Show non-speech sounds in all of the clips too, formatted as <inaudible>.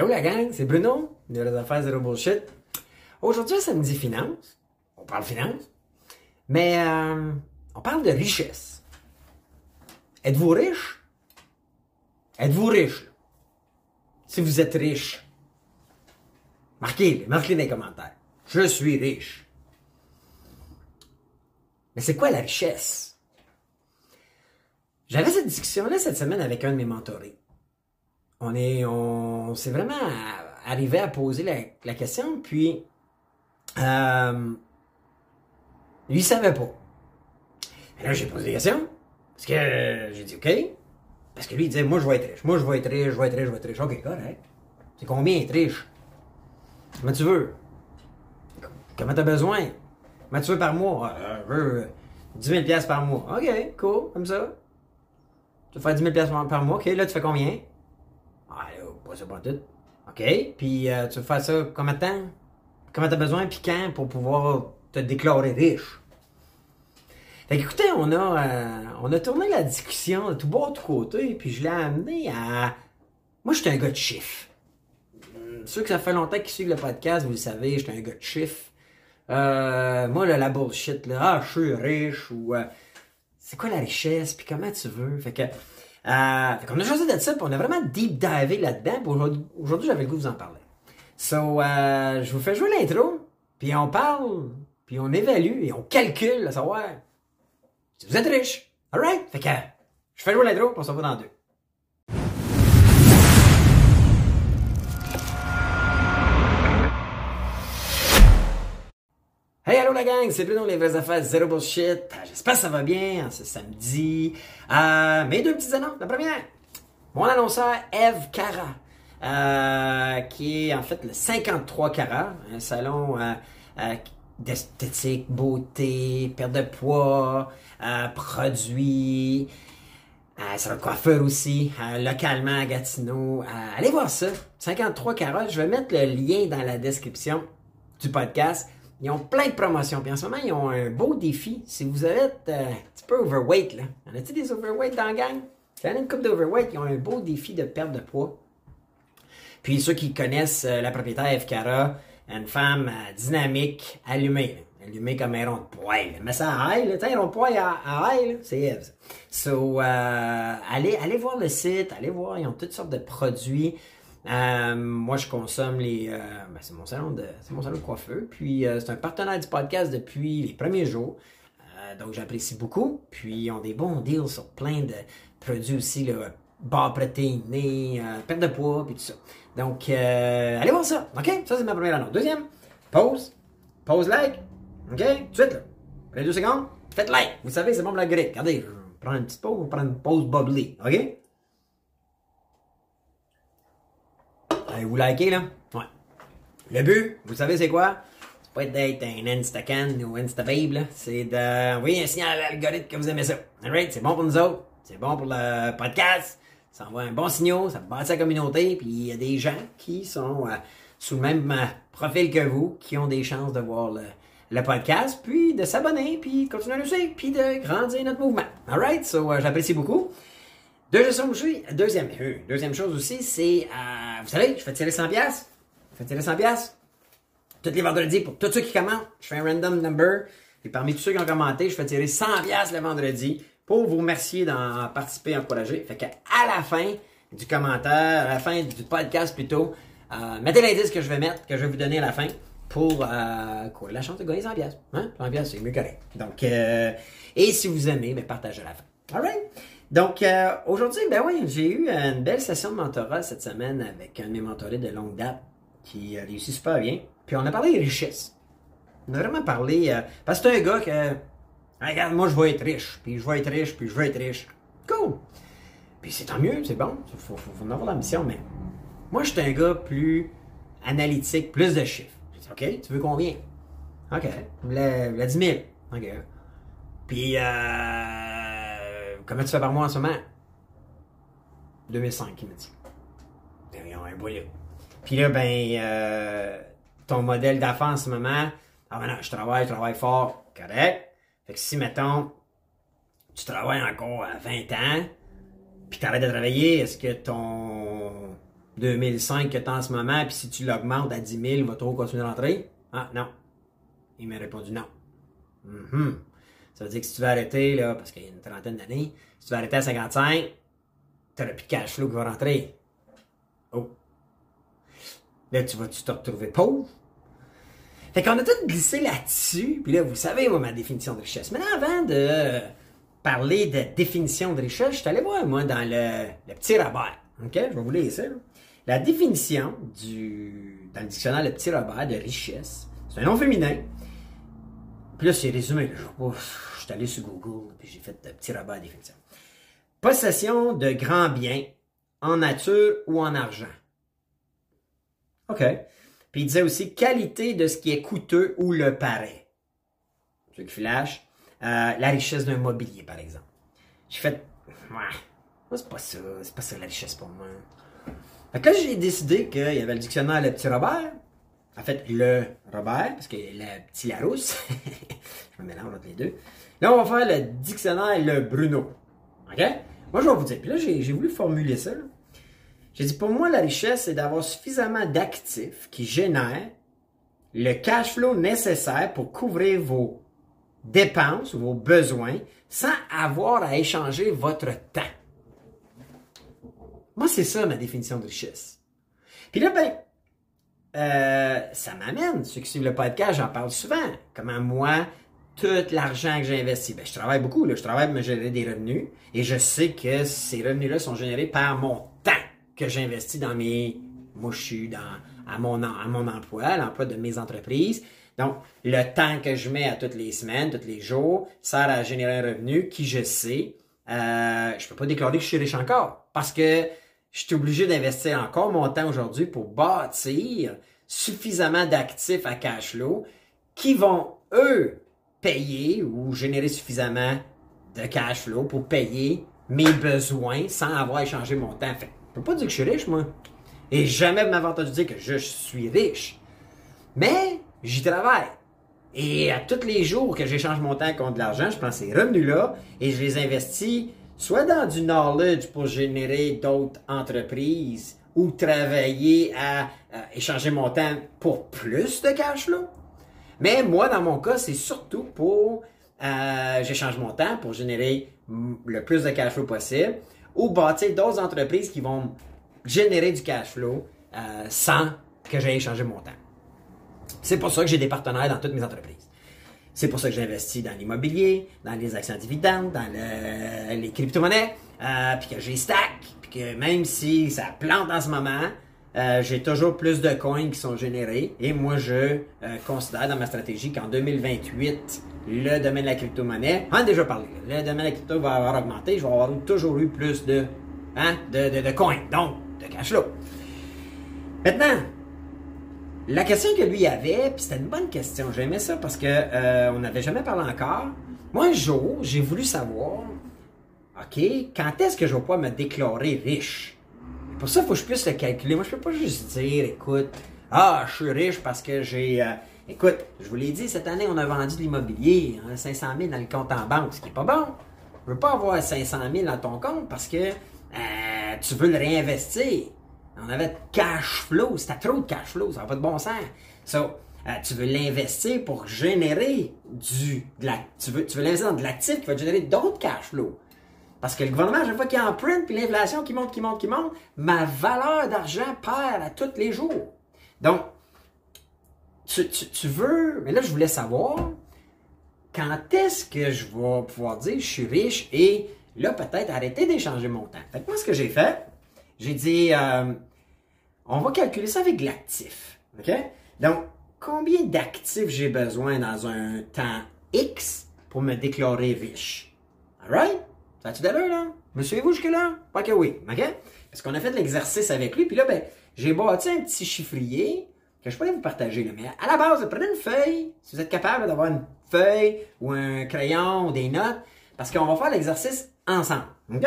Hello la gang, c'est Bruno, de les affaires Zero Bullshit. Aujourd'hui, ça me dit finance. On parle finance. Mais euh, on parle de richesse. Êtes-vous riche? Êtes-vous riche? Si vous êtes riche, marquez-le, marquez dans les commentaires. Je suis riche. Mais c'est quoi la richesse? J'avais cette discussion-là cette semaine avec un de mes mentorés. On est, on, s'est vraiment arrivé à poser la, question, puis euh, lui, il savait pas. Et là, j'ai posé des questions, parce que j'ai dit OK, parce que lui, il disait, moi, je vais être riche, moi, je vais être riche, je vais être riche, je vais être riche. OK, correct. C'est combien être riche? Comment tu veux? Comment tu as besoin? Comment tu veux par mois? Euh, je veux 10 000 par mois. OK, cool, comme ça. Tu veux faire 10 000 par mois? OK, là, tu fais combien? Là, pas tout. OK, puis euh, tu faire ça combien de temps? Comment tu as besoin, puis quand, pour pouvoir te déclarer riche? Fait écoutez, on a, euh, on a tourné la discussion de tout bas, de tout côté, puis je l'ai amené à... Moi, je suis un gars de chiffres. Ceux que ça fait longtemps qu'ils suivent le podcast, vous le savez, je suis un gars de chiffres. Euh, moi, là, la bullshit, là, ah, je suis riche, ou euh, c'est quoi la richesse, puis comment tu veux? Fait que, euh, fait qu'on a choisi d'être ça, on a vraiment deep divé là-dedans, aujourd'hui, j'avais le goût de vous en parler. So, euh, je vous fais jouer l'intro, puis on parle, puis on évalue, et on calcule, à savoir si vous êtes riche. Alright? Fait que, je fais jouer l'intro, puis on se dans deux. Hey, allô la gang, c'est Bruno, les vraies affaires, zéro bullshit. J'espère que ça va bien ce samedi. Euh, mes deux petites annonces. La première, mon annonceur Eve Cara, euh, qui est en fait le 53 Cara, un salon euh, d'esthétique, beauté, perte de poids, produits. Euh, c'est coiffeur aussi, localement à Gatineau. allez voir ça. 53 Cara, je vais mettre le lien dans la description du podcast. Ils ont plein de promotions. Puis en ce moment, ils ont un beau défi. Si vous êtes euh, un petit peu overweight, là. En a-t-il des overweight dans la gang? y a une couple d'overweight, ils ont un beau défi de perte de poids. Puis ceux qui connaissent euh, la propriétaire Cara, une femme euh, dynamique, allumée. Allumée comme un rond de poêle. Mais ça à aille, un rond de poêle à, à c'est Eve. So, allez, allez voir le site, allez voir, ils ont toutes sortes de produits. Euh, moi, je consomme les. Euh, ben, c'est mon salon de, c'est mon salon de coiffeur. Puis euh, c'est un partenaire du podcast depuis les premiers jours. donc j'apprécie beaucoup. Puis ils ont des bons deals sur plein de produits aussi, là, barres protéinées, perte de poids, puis tout ça. Donc allez voir ça. OK? Ça, c'est ma première annonce. Deuxième, pause. Pause like. OK? Tout de suite, là. Deux secondes. Faites like. Vous savez, c'est bon pour la grille. Regardez, je prends une petite pause, prends une pause bubbly. OK? Vous likez, là? Ouais. Le but, vous savez c'est quoi? C'est pas d'être un Instacan ou Instababe, là. C'est d'envoyer un signal à l'algorithme que vous aimez ça. Alright? C'est bon pour nous autres. C'est bon pour le podcast. Ça envoie un bon signal. Ça bâtit la communauté. Puis il y a des gens qui sont euh, sous le même euh, profil que vous, qui ont des chances de voir le, le podcast, puis de s'abonner, puis continuer à nous suivre, puis de grandir notre mouvement. Alright? So, euh, j'apprécie beaucoup. Deuxième chose, deuxième, deuxième chose aussi, c'est, vous savez, je fais tirer 100 pièces. Je fais tirer 100 pièces. Tous les vendredis, pour tous ceux qui commentent, je fais un random number. Et parmi tous ceux qui ont commenté, je fais tirer 100 pièces le vendredi pour vous remercier d'en participer, encourager. Fait qu'à la fin du commentaire, à la fin du podcast plutôt, euh, mettez l'indice que je vais mettre, que je vais vous donner à la fin pour euh, la chance de gagner 100 pièces. Hein? 100 pièces, c'est mieux correct. Donc, euh, et si vous aimez, ben, partagez à la fin. Alright? Donc, euh, aujourd'hui, ben oui, j'ai eu une belle session de mentorat cette semaine avec un de mes mentorés de longue date qui a réussi super bien. Puis on a parlé de richesse. On a vraiment parlé... Euh, parce que c'est un gars que... Regarde, moi, je veux être riche, puis je veux être riche, puis je veux être riche. Cool! Puis c'est tant mieux, c'est bon. Il faut, en avoir l'ambition, mais... Moi, je suis un gars plus analytique, plus de chiffres. Dit, OK, tu veux combien? OK. La, 10 000. OK. Puis, euh Comment tu fais par mois en ce moment? 2005, il m'a dit. Bois Puis là, ben, euh, ton modèle d'affaires en ce moment, ah ben non, je travaille, je travaille fort, correct. Fait que si, mettons, tu travailles encore à 20 ans, puis tu arrêtes de travailler, est-ce que ton 2005 que tu as en ce moment, puis si tu l'augmentes à 10 000, il va trop continuer d'entrer? Ah, non. Il m'a répondu non. Mhm. Ça veut dire que si tu veux arrêter, là, parce qu'il y a une trentaine d'années, si tu veux arrêter à 55, tu n'auras plus de cash flow qui va rentrer. Oh. Là, tu vas-tu te retrouver pauvre? Fait qu'on a tout glissé là-dessus. Puis là, vous savez, moi, ma définition de richesse. Maintenant, avant de parler de définition de richesse, je suis allé voir, moi, dans le, le petit Robert. OK? Je vais vous lire ça. La définition du, dans le dictionnaire Le Petit Robert de richesse, c'est un nom féminin. Puis là, c'est résumé. Je, suis allé sur Google, puis j'ai fait Le Petit Robert de définition. Possession de grands biens en nature ou en argent. OK. Puis il disait aussi qualité de ce qui est coûteux ou le paraît. Ceux qui flash. Euh, la richesse d'un mobilier, par exemple. J'ai fait, ouais, c'est pas ça, c'est pas ça la richesse pour moi. Fait que là, j'ai décidé qu'il y avait le dictionnaire Le Petit Robert. En fait, le Robert, parce que le Petit Larousse. <laughs> je me mélange entre les deux. Là, on va faire le dictionnaire Le Bruno. OK? Moi, je vais vous dire. Puis là, j'ai voulu formuler ça. J'ai dit, pour moi, la richesse, c'est d'avoir suffisamment d'actifs qui génèrent le cash flow nécessaire pour couvrir vos dépenses ou vos besoins sans avoir à échanger votre temps. Moi, c'est ça ma définition de richesse. Puis là, ben, euh, ça m'amène, ceux qui suivent le podcast, j'en parle souvent. Comment moi, tout l'argent que j'ai investi, ben, je travaille beaucoup, là, je travaille pour me générer des revenus. Et je sais que ces revenus-là sont générés par mon temps que j'investis dans mes mouchus, dans, à, mon, à mon emploi, l'emploi de mes entreprises. Donc, le temps que je mets à toutes les semaines, tous les jours, sert à générer un revenu qui, je sais, euh, je peux pas déclarer que je suis riche encore. Parce que je suis obligé d'investir encore mon temps aujourd'hui pour bâtir suffisamment d'actifs à cash flow qui vont, eux, payer ou générer suffisamment de cash flow pour payer mes besoins sans avoir à échanger mon temps. Fait, je peux pas dire que je suis riche, moi. Et jamais m'avantage de dire que je suis riche. Mais j'y travaille. Et à tous les jours que j'échange mon temps contre de l'argent, je prends ces revenus-là et je les investis soit dans du knowledge pour générer d'autres entreprises ou travailler à, échanger mon temps pour plus de cash flow. Mais moi, dans mon cas, c'est surtout pour euh, j'échange mon temps pour générer le plus de cash flow possible ou bâtir d'autres entreprises qui vont générer du cash flow euh, sans que j'aie échangé mon temps. C'est pour ça que j'ai des partenaires dans toutes mes entreprises. C'est pour ça que j'investis dans l'immobilier, dans les actions dividendes, dans les crypto-monnaies, euh, puis que j'ai stack, puis que même si ça plante en ce moment, euh, j'ai toujours plus de coins qui sont générés. Et moi, je euh, considère dans ma stratégie qu'en 2028, le domaine de la crypto-monnaie, on a déjà parlé, le domaine de la crypto va avoir augmenté, je vais avoir toujours eu plus de, hein, de, de coins, donc de cash flow. Maintenant, la question que lui avait, puis c'était une bonne question, j'aimais ça parce que euh, on n'avait jamais parlé encore. Moi, un jour, j'ai voulu savoir, OK, quand est-ce que je vais pouvoir me déclarer riche? Pour ça, il faut que je puisse le calculer. Moi, je peux pas juste dire, écoute, ah, je suis riche parce que j'ai... Euh, écoute, je vous l'ai dit, cette année, on a vendu de l'immobilier, 500 hein, 000 dans le compte en banque, ce qui est pas bon. Je veux pas avoir 500 000 dans ton compte parce que euh, tu veux le réinvestir. On avait de cash flow. C'était trop de cash flow. Ça n'a pas de bon sens. So, euh, tu veux l'investir pour générer du, de la, tu veux, tu veux l'investir dans de l'actif qui va générer d'autres cash flow. Parce que le gouvernement, à chaque fois qu'il en print, puis l'inflation qui monte, qui monte, qui monte, ma valeur d'argent perd à tous les jours. Donc, tu, tu, tu, veux, mais là, je voulais savoir, quand est-ce que je vais pouvoir dire je suis riche et là, peut-être arrêter d'échanger mon temps? Fait que moi, ce que j'ai fait, j'ai dit, euh, on va calculer ça avec l'actif. OK? Donc, combien d'actifs j'ai besoin dans un temps X pour me déclarer riche? Alright? Ça a-tu d'allure, là? Me suivez-vous jusque-là? Pas que oui. OK? Parce qu'on a fait l'exercice avec lui, puis là, ben, j'ai bâti un petit chiffrier que je pourrais vous partager. Là. Mais à la base, prenez une feuille, si vous êtes capable d'avoir une feuille ou un crayon ou des notes, parce qu'on va faire l'exercice ensemble. OK?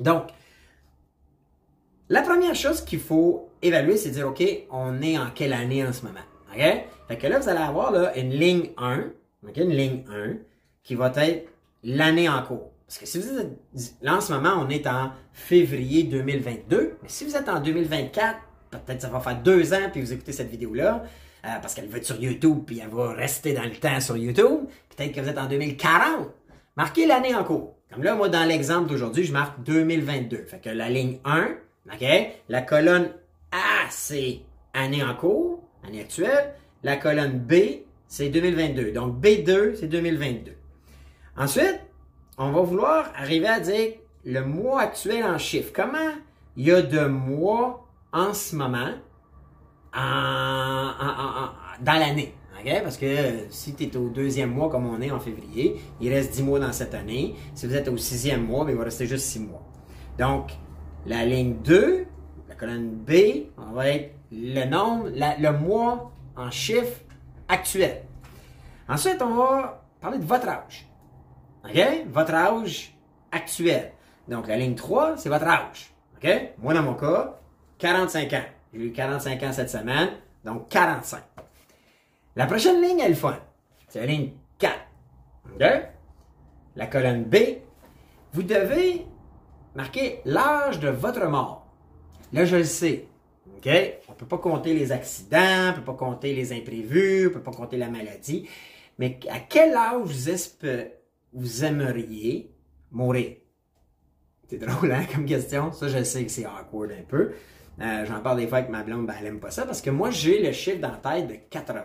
Donc, la première chose qu'il faut évaluer, c'est dire, OK, on est en quelle année en ce moment? OK? Fait que là, vous allez avoir là, une ligne 1, OK, une ligne 1, qui va être l'année en cours. Parce que si vous êtes, là en ce moment, on est en février 2022, mais si vous êtes en 2024, peut-être ça va faire deux ans, puis vous écoutez cette vidéo-là, euh, parce qu'elle va être sur YouTube, puis elle va rester dans le temps sur YouTube, peut-être que vous êtes en 2040. Marquez l'année en cours. Comme là, moi, dans l'exemple d'aujourd'hui, je marque 2022. Fait que la ligne 1, OK? La colonne A, c'est année en cours, année actuelle. La colonne B, c'est 2022. Donc B2, c'est 2022. Ensuite, on va vouloir arriver à dire le mois actuel en chiffres. Comment il y a de mois en ce moment dans l'année? Parce que si tu es au deuxième mois comme on est en février, il reste 10 mois dans cette année. Si vous êtes au sixième mois, ben, il va rester juste 6 mois. Donc, la ligne 2, la colonne B, on va être le nombre, le mois en chiffres actuel. Ensuite, on va parler de votre âge. OK? Votre âge actuel. Donc, la ligne 3, c'est votre âge. OK? Moi, dans mon cas, 45 ans. J'ai eu 45 ans cette semaine, donc 45. La prochaine ligne, elle est fun. C'est la ligne 4. OK? La colonne B, vous devez marquer l'âge de votre mort. Là, je le sais. OK? On ne peut pas compter les accidents, on ne peut pas compter les imprévus, on ne peut pas compter la maladie. Mais à quel âge vous, vous aimeriez mourir? C'est drôle, hein, comme question. Ça, je sais que c'est awkward un peu. Euh, j'en parle des fois avec ma blonde, ben, elle aime pas ça parce que moi, j'ai le chiffre dans la tête de 80.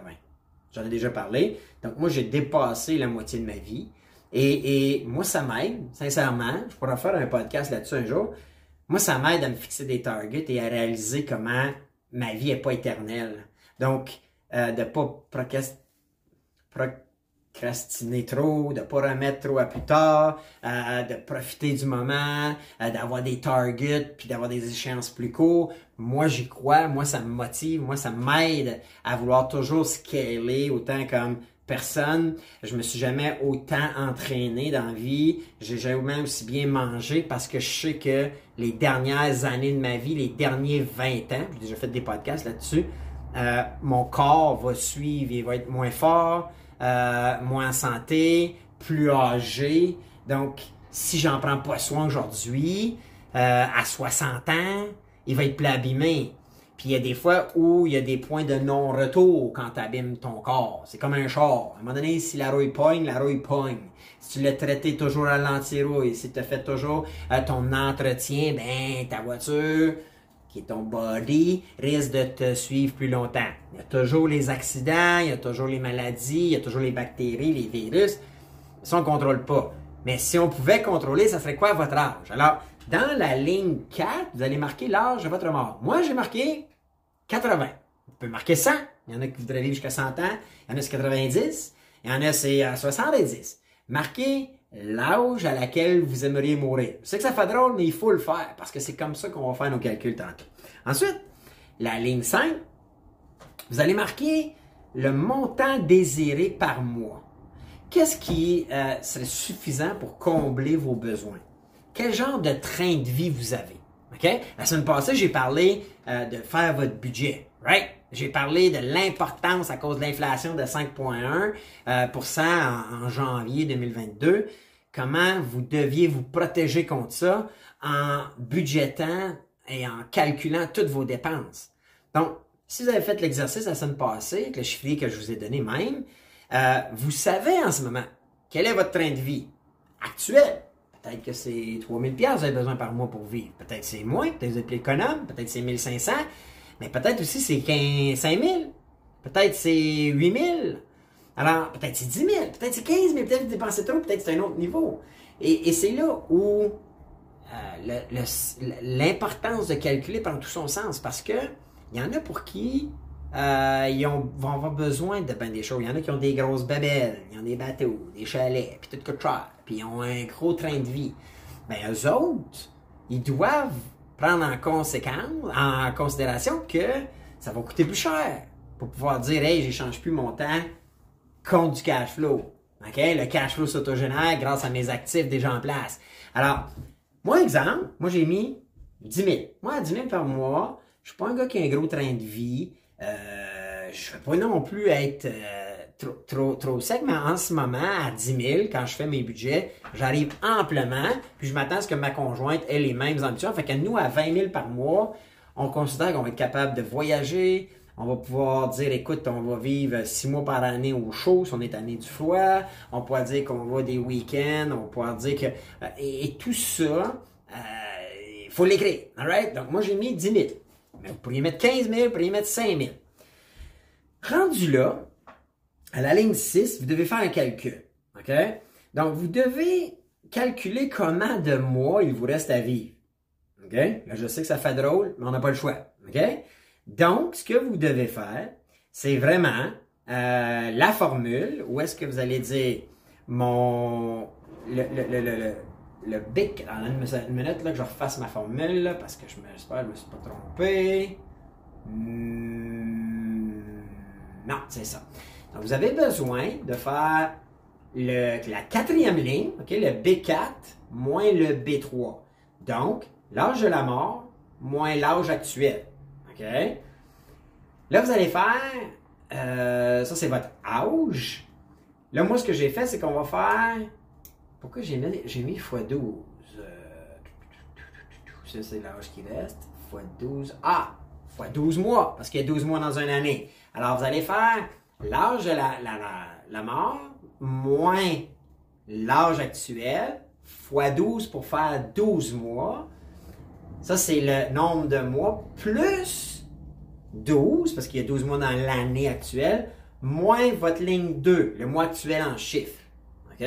J'en ai déjà parlé. Donc, moi, j'ai dépassé la moitié de ma vie. Et, moi, ça m'aide, sincèrement. Je pourrais faire un podcast là-dessus un jour. Moi, ça m'aide à me fixer des targets et à réaliser comment ma vie n'est pas éternelle. Donc, euh, de ne pas procrastiner trop, de ne pas remettre trop à plus tard, euh, de profiter du moment, euh, d'avoir des targets, puis d'avoir des échéances plus courtes. Moi, j'y crois, moi, ça me motive, moi, ça m'aide à vouloir toujours scaler autant comme personne. Je me suis jamais autant entraîné dans la vie. J'ai jamais aussi bien mangé parce que je sais que les dernières années de ma vie, les derniers 20 ans, j'ai déjà fait des podcasts là-dessus, euh, mon corps va suivre, il va être moins fort, euh, moins en santé, plus âgé. Donc, si j'en prends pas soin aujourd'hui, euh, à 60 ans, il va être plus abîmé. Puis il y a des fois où il y a des points de non-retour quand tu abîmes ton corps. C'est comme un char. À un moment donné, si la rouille pogne, la rouille pogne. Si tu l'as traité toujours à l'anti-rouille, si tu fait toujours euh, ton entretien, ben ta voiture, qui est ton body, risque de te suivre plus longtemps. Il y a toujours les accidents, il y a toujours les maladies, il y a toujours les bactéries, les virus. Ça, on ne contrôle pas. Mais si on pouvait contrôler, ça serait quoi votre âge? Alors, dans la ligne 4, vous allez marquer l'âge de votre mort. Moi, j'ai marqué 80. Vous pouvez marquer 100. Il y en a qui voudraient vivre jusqu'à 100 ans. Il y en a c'est 90. Il y en a c'est 70. Marquez l'âge à laquelle vous aimeriez mourir. Je sais que ça fait drôle, mais il faut le faire parce que c'est comme ça qu'on va faire nos calculs tantôt. Ensuite, la ligne 5, vous allez marquer le montant désiré par mois. Qu'est-ce qui euh, serait suffisant pour combler vos besoins? Quel genre de train de vie vous avez? OK? La semaine passée, j'ai parlé euh, de faire votre budget, right? J'ai parlé de l'importance à cause de l'inflation de 5,1 euh, en, en, janvier 2022. Comment vous deviez vous protéger contre ça en budgétant et en calculant toutes vos dépenses? Donc, si vous avez fait l'exercice la semaine passée, avec le chiffrier que je vous ai donné même, euh, vous savez en ce moment quel est votre train de vie actuel. Peut-être que c'est 3000 pièces vous avez besoin par mois pour vivre. Peut-être c'est moins, peut-être vous êtes plus économe, peut-être c'est 1500, mais peut-être aussi c'est 5000, peut-être c'est 8000. Alors, peut-être c'est 10 000, peut-être c'est 15 000, peut-être vous dépensez trop, peut-être c'est un autre niveau. Et, c'est là où euh, l'importance de calculer prend tout son sens parce que il y en a pour qui euh, ils vont avoir besoin de ben des choses. Il y en a qui ont des grosses babelles, ils ont des bateaux, des chalets, puis tout coûte cher, puis ils ont un gros train de vie. Ben, eux autres, ils doivent prendre en conséquence, en considération que ça va coûter plus cher pour pouvoir dire, hey, j'échange plus mon temps contre du cash flow. Le cash flow s'autogénère grâce à mes actifs déjà en place. Alors, moi, exemple, moi, j'ai mis 10 000. Moi, 10 000 par mois, je suis pas un gars qui a un gros train de vie. Euh, je ne veux pas non plus être euh, trop, trop, trop sec, mais en ce moment, à 10 000, quand je fais mes budgets, j'arrive amplement, puis je m'attends à ce que ma conjointe ait les mêmes ambitions. Fait que nous, à 20 000 par mois, on considère qu'on va être capable de voyager, on va pouvoir dire, écoute, on va vivre six mois par année au chaud si on est année du froid. On pourra dire qu'on va des week-ends. On pourra dire que... Euh, et, tout ça, il faut l'écrire. Alright? Donc, moi, j'ai mis 10 000. Vous pourriez mettre 15 000, vous pourriez mettre 5 000. Rendu là, à la ligne 6, vous devez faire un calcul. OK? Donc, vous devez calculer comment de mois il vous reste à vivre. OK? Là, je sais que ça fait drôle, mais on n'a pas le choix. OK? Donc, ce que vous devez faire, c'est vraiment euh, la formule où est-ce que vous allez dire mon le, le, le, BIC. une minute là, que je refasse ma formule parce que je que je me suis pas trompé. Hmm, non, c'est ça. Donc, vous avez besoin de faire le, la quatrième ligne, ok, le B4 moins le B3. Donc, l'âge de la mort moins l'âge actuel. OK? Là, vous allez faire, euh, ça c'est votre âge. Là, moi, ce que j'ai fait, c'est qu'on va faire, pourquoi j'ai mis, mis x12? Euh, ça, c'est l'âge qui reste. x12. Ah! x12 mois, parce qu'il y a 12 mois dans une année. Alors, vous allez faire l'âge de la, mort moins l'âge actuel fois 12 pour faire 12 mois. Ça, c'est le nombre de mois plus 12, parce qu'il y a 12 mois dans l'année actuelle, moins votre ligne 2, le mois actuel en chiffres. OK?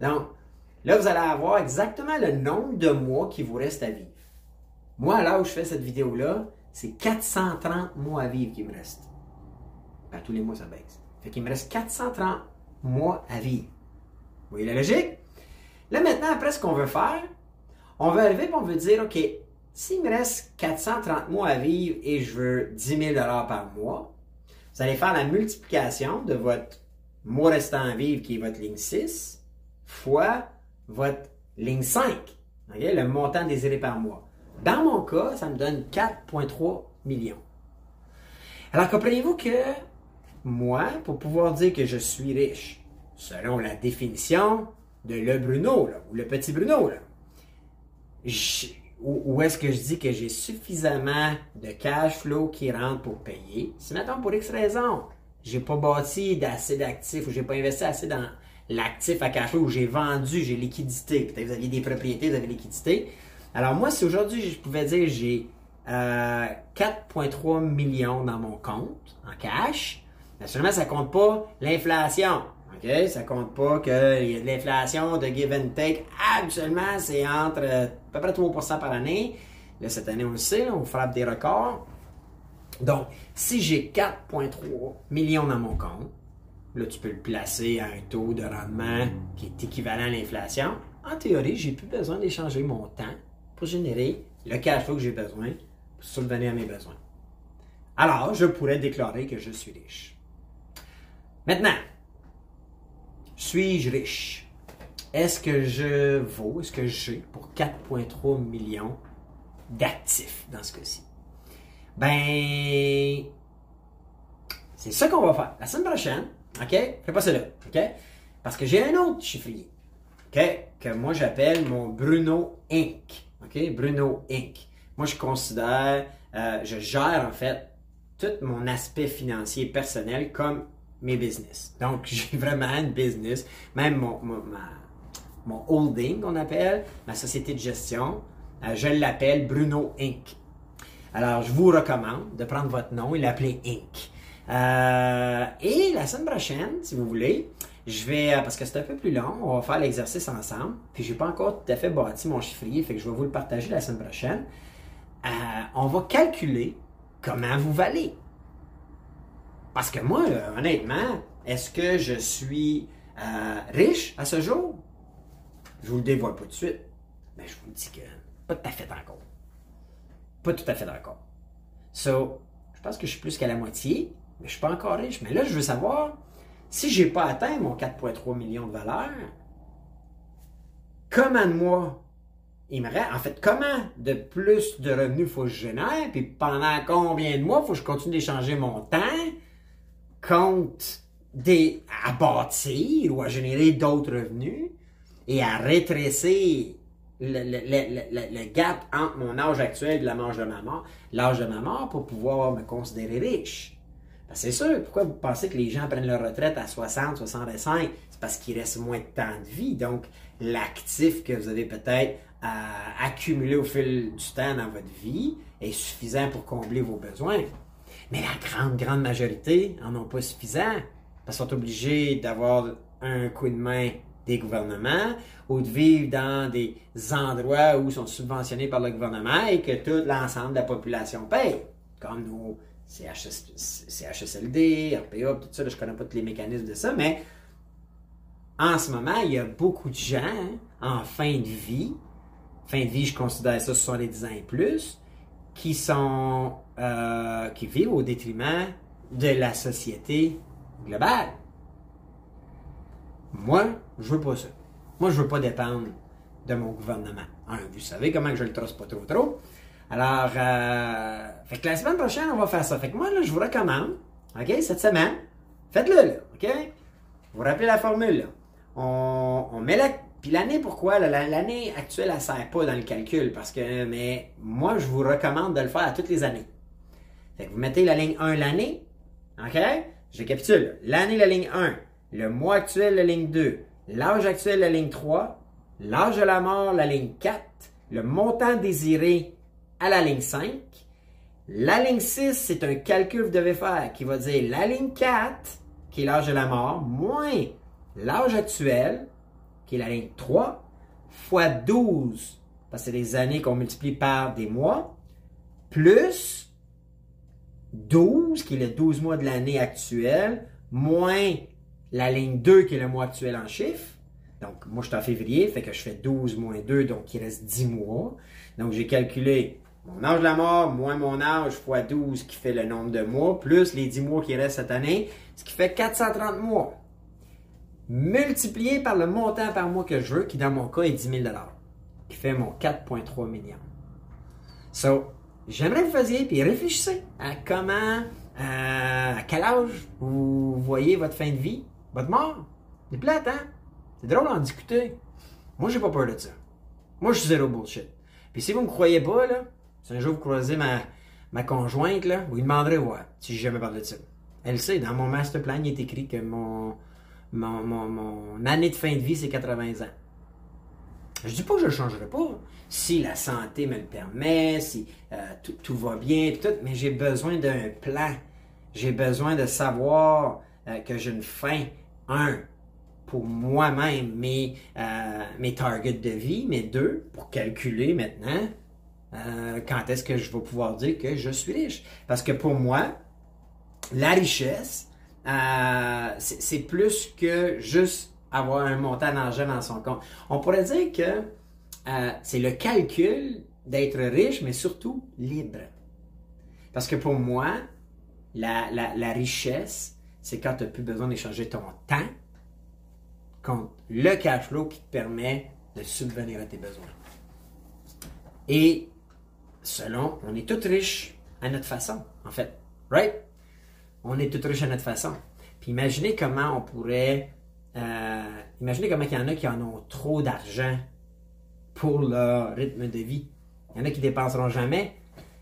Donc, là, vous allez avoir exactement le nombre de mois qui vous reste à vivre. Moi, là où je fais cette vidéo-là, c'est 430 mois à vivre qui me reste. Ben, tous les mois, ça baisse. Fait qu'il me reste 430 mois à vivre. Vous voyez la logique? Là, maintenant, après, ce qu'on veut faire, on veut arriver et on veut dire, OK, s'il me reste 430 mois à vivre et je veux 10 000 par mois, vous allez faire la multiplication de votre mois restant à vivre, qui est votre ligne 6, fois votre ligne 5, le montant désiré par mois. Dans mon cas, ça me donne 4,3 millions. Alors comprenez-vous que moi, pour pouvoir dire que je suis riche, selon la définition de le Bruno, ou le petit Bruno, là, où, est-ce que je dis que j'ai suffisamment de cash flow qui rentre pour payer? Si maintenant pour X raison, j'ai pas bâti d'assez d'actifs ou j'ai pas investi assez dans l'actif à cash flow ou j'ai vendu, j'ai liquidité. Peut-être vous aviez des propriétés, vous avez liquidité. Alors moi, si aujourd'hui je pouvais dire j'ai 4,3 euh, millions dans mon compte en cash, naturellement ça compte pas l'inflation. OK? Ça compte pas qu'il l'inflation de give and take. Absolument, c'est entre euh, à peu près 3% par année. Là, cette année, on le sait, on frappe des records. Donc, si j'ai 4,3 millions dans mon compte, là, tu peux le placer à un taux de rendement qui est équivalent à l'inflation. En théorie, j'ai plus besoin d'échanger mon temps pour générer le cash flow que j'ai besoin pour subvenir à mes besoins. Alors, je pourrais déclarer que je suis riche. Maintenant, suis-je riche? Est-ce que je vaux, est-ce que j'ai pour 4,3 millions d'actifs dans ce cas-ci? Ben, c'est ça qu'on va faire. La semaine prochaine, OK? Fais pas là, OK? Parce que j'ai un autre chiffrier, OK? Que moi j'appelle mon Bruno Inc. OK? Bruno Inc. Moi, je considère, euh, je gère en fait tout mon aspect financier personnel comme mes business. Donc, <laughs> j'ai vraiment une business, même mon, mon, holding qu'on appelle, ma société de gestion, euh, je l'appelle Bruno Inc. Alors, je vous recommande de prendre votre nom et l'appeler Inc. Euh, et la semaine prochaine, si vous voulez, je vais, euh, parce que c'est un peu plus long, on va faire l'exercice ensemble. Puis, j'ai pas encore tout à fait bâti mon chiffrier, fait que je vais vous le partager la semaine prochaine. on va calculer comment vous valez. Parce que moi, honnêtement, est-ce que je suis euh, riche à ce jour? Je vous le dévoile pas tout de suite. Mais je vous dis que pas tout à fait encore. Pas tout à fait d'accord. So, je pense que je suis plus qu'à la moitié, mais je suis pas encore riche. Mais là, je veux savoir, si j'ai pas atteint mon 4,3 millions de valeur, comment de moi il me reste, en fait, comment de plus de revenus faut que je génère, puis pendant combien de mois faut que je continue d'échanger mon temps, compte des, à bâtir ou à générer d'autres revenus et à rétrécir le, gap entre mon âge actuel et l'âge de ma mort, l'âge de ma mort pour pouvoir me considérer riche? Ben, c'est sûr, pourquoi vous pensez que les gens prennent leur retraite à 60, 65? C'est parce qu'il reste moins de temps de vie. Donc, l'actif que vous avez peut-être accumulé au fil du temps dans votre vie est suffisant pour combler vos besoins. Mais la grande, grande majorité en ont pas suffisant. Parce qu'ils sont obligés d'avoir un coup de main des gouvernements ou de vivre dans des endroits où ils sont subventionnés par le gouvernement et que tout l'ensemble de la population paye. Comme nos CHSLD, RPA, tout ça, je ne connais pas tous les mécanismes de ça, mais en ce moment, il y a beaucoup de gens en fin de vie, fin de vie, je considère ça 70 ans et plus, euh, qui vivent au détriment de la société globale. Moi, je veux pas ça. Moi, je veux pas dépendre de mon gouvernement. vous savez comment je le trosse pas trop trop. Alors, euh, fait que la semaine prochaine, on va faire ça. Fait que moi, là, je vous recommande, OK, cette semaine, faites-le, là, OK? Vous rappelez la formule, là. On, on met la... Puis l'année, pourquoi? L'année actuelle, elle ne sert pas dans le calcul, parce que, mais moi, je vous recommande de le faire à toutes les années. Fait que vous mettez la ligne 1 l'année, OK? Je récapitule. L'année, la ligne 1. Le mois actuel, la ligne 2. L'âge actuel, la ligne 3. L'âge de la mort, la ligne 4. Le montant désiré à la ligne 5. La ligne 6, c'est un calcul que vous devez faire qui va dire la ligne 4, qui est l'âge de la mort, moins l'âge actuel, qui est la ligne 3, fois 12, parce que c'est des années qu'on multiplie par des mois, plus 12, qui est le 12 mois de l'année actuelle, moins la ligne 2, qui est le mois actuel en chiffres. Donc, moi, je suis en février, fait que je fais 12 moins 2, donc il reste 10 mois. Donc, j'ai calculé mon âge de la mort moins mon âge fois 12, qui fait le nombre de mois, plus les 10 mois qui restent cette année, ce qui fait 430 mois. Multiplié par le montant par mois que je veux, qui dans mon cas est 10 000 qui fait mon 4,3 millions. So, j'aimerais que vous fassiez, puis réfléchissez à comment, euh, à quel âge vous voyez votre fin de vie, votre mort. C'est plate, hein? C'est drôle d'en discuter. Moi, j'ai pas peur de ça. Moi, je suis zéro bullshit. Puis si vous me croyez pas, là, si un jour vous croisez ma, ma conjointe, là, vous lui demanderez ouais, si j'ai jamais parlé de ça. Elle sait, dans mon master plan, il est écrit que mon, mon, mon, année de fin de vie, c'est 80 ans. Je dis pas que je ne changerai pas. Si la santé me le permet, si euh, tout, tout, va bien, tout, mais j'ai besoin d'un plan. J'ai besoin de savoir euh, que j'ai une fin. Un, pour moi-même mes, euh, mes targets de vie, mais deux, pour calculer maintenant quand est-ce que je vais pouvoir dire que je suis riche? Parce que pour moi, la richesse, c'est plus que juste avoir un montant d'argent dans son compte. On pourrait dire que euh, c'est le calcul d'être riche, mais surtout libre. Parce que pour moi, la, la, richesse, c'est quand tu n'as plus besoin d'échanger ton temps contre le cash flow qui te permet de subvenir à tes besoins. Et selon, on est tous riches à notre façon, en fait. Right? On est tous riches à notre façon. Puis imaginez comment on pourrait euh, imaginez comment il y en a qui en ont trop d'argent pour leur rythme de vie. Il y en a qui dépenseront jamais.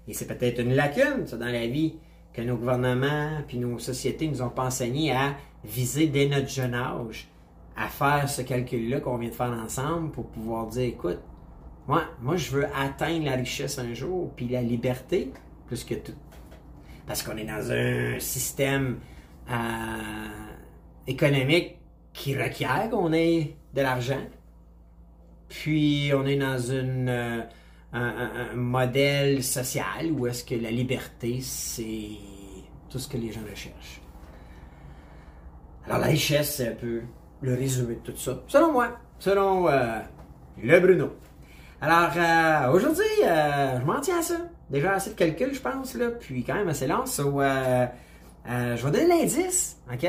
Et c'est peut-être une lacune, ça, dans la vie, que nos gouvernements puis nos sociétés nous ont pas enseigné à viser dès notre jeune âge, à faire ce calcul-là qu'on vient de faire ensemble pour pouvoir dire, écoute, moi, moi, je veux atteindre la richesse un jour, puis la liberté, plus que tout. Parce qu'on est dans un système euh, économique qui requiert qu'on ait de l'argent. Puis on est dans euh, un, modèle social où est-ce que la liberté, c'est tout ce que les gens recherchent. Alors la richesse, c'est un peu le résumé de tout ça, selon moi, selon euh, le Bruno. Alors euh, aujourd'hui, je m'en tiens à ça. Déjà assez de calcul, je pense, là, puis quand même assez lent. je vais donner l'indice, OK?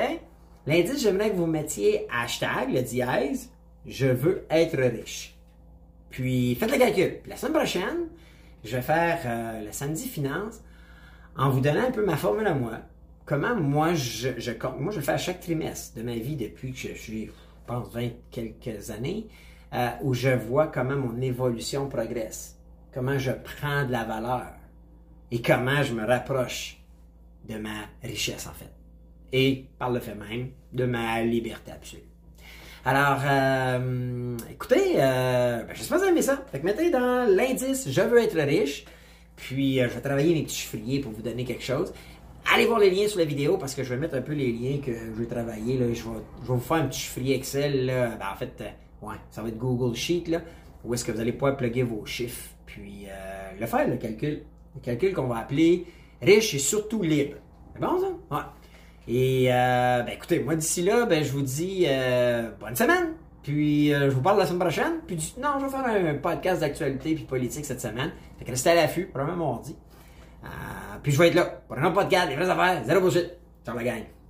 L'indice, j'aimerais que vous mettiez hashtag, le dièse, je veux être riche. Puis faites le calcul. Puis la semaine prochaine, je vais faire euh, le samedi finance en vous donnant un peu ma formule à moi. comment moi je, je, moi je le fais à chaque trimestre de ma vie depuis que je suis, je pense, 20 quelques années, euh, où je vois comment mon évolution progresse, comment je prends de la valeur et comment je me rapproche de ma richesse en fait. Et par le fait même, de ma liberté absolue. Alors, euh, écoutez, euh, ben, j'espère que vous aimez ça. Fait que mettez dans l'indice Je veux être riche. Puis, euh, je vais travailler mes petits chiffriers pour vous donner quelque chose. Allez voir les liens sur la vidéo parce que je vais mettre un peu les liens que je vais travailler. Là. Je, vais, je vais vous faire un petit chiffrier Excel. Là. Ben, en fait, euh, ouais, ça va être Google Sheet. Là, où est-ce que vous allez pouvoir plugger vos chiffres. Puis, euh, le faire, le calcul. Le calcul qu'on va appeler riche et surtout libre. C'est bon, ça? Ouais. Et euh, ben, écoutez, moi d'ici là, ben, je vous dis euh, bonne semaine. Puis je vous parle la semaine prochaine. Puis non, je vais faire un, podcast d'actualité puis politique cette semaine. Fait que restez à l'affût, probablement mardi. puis je vais être là pour un autre podcast, les vraies affaires, zéro bullshit. Ciao la gang.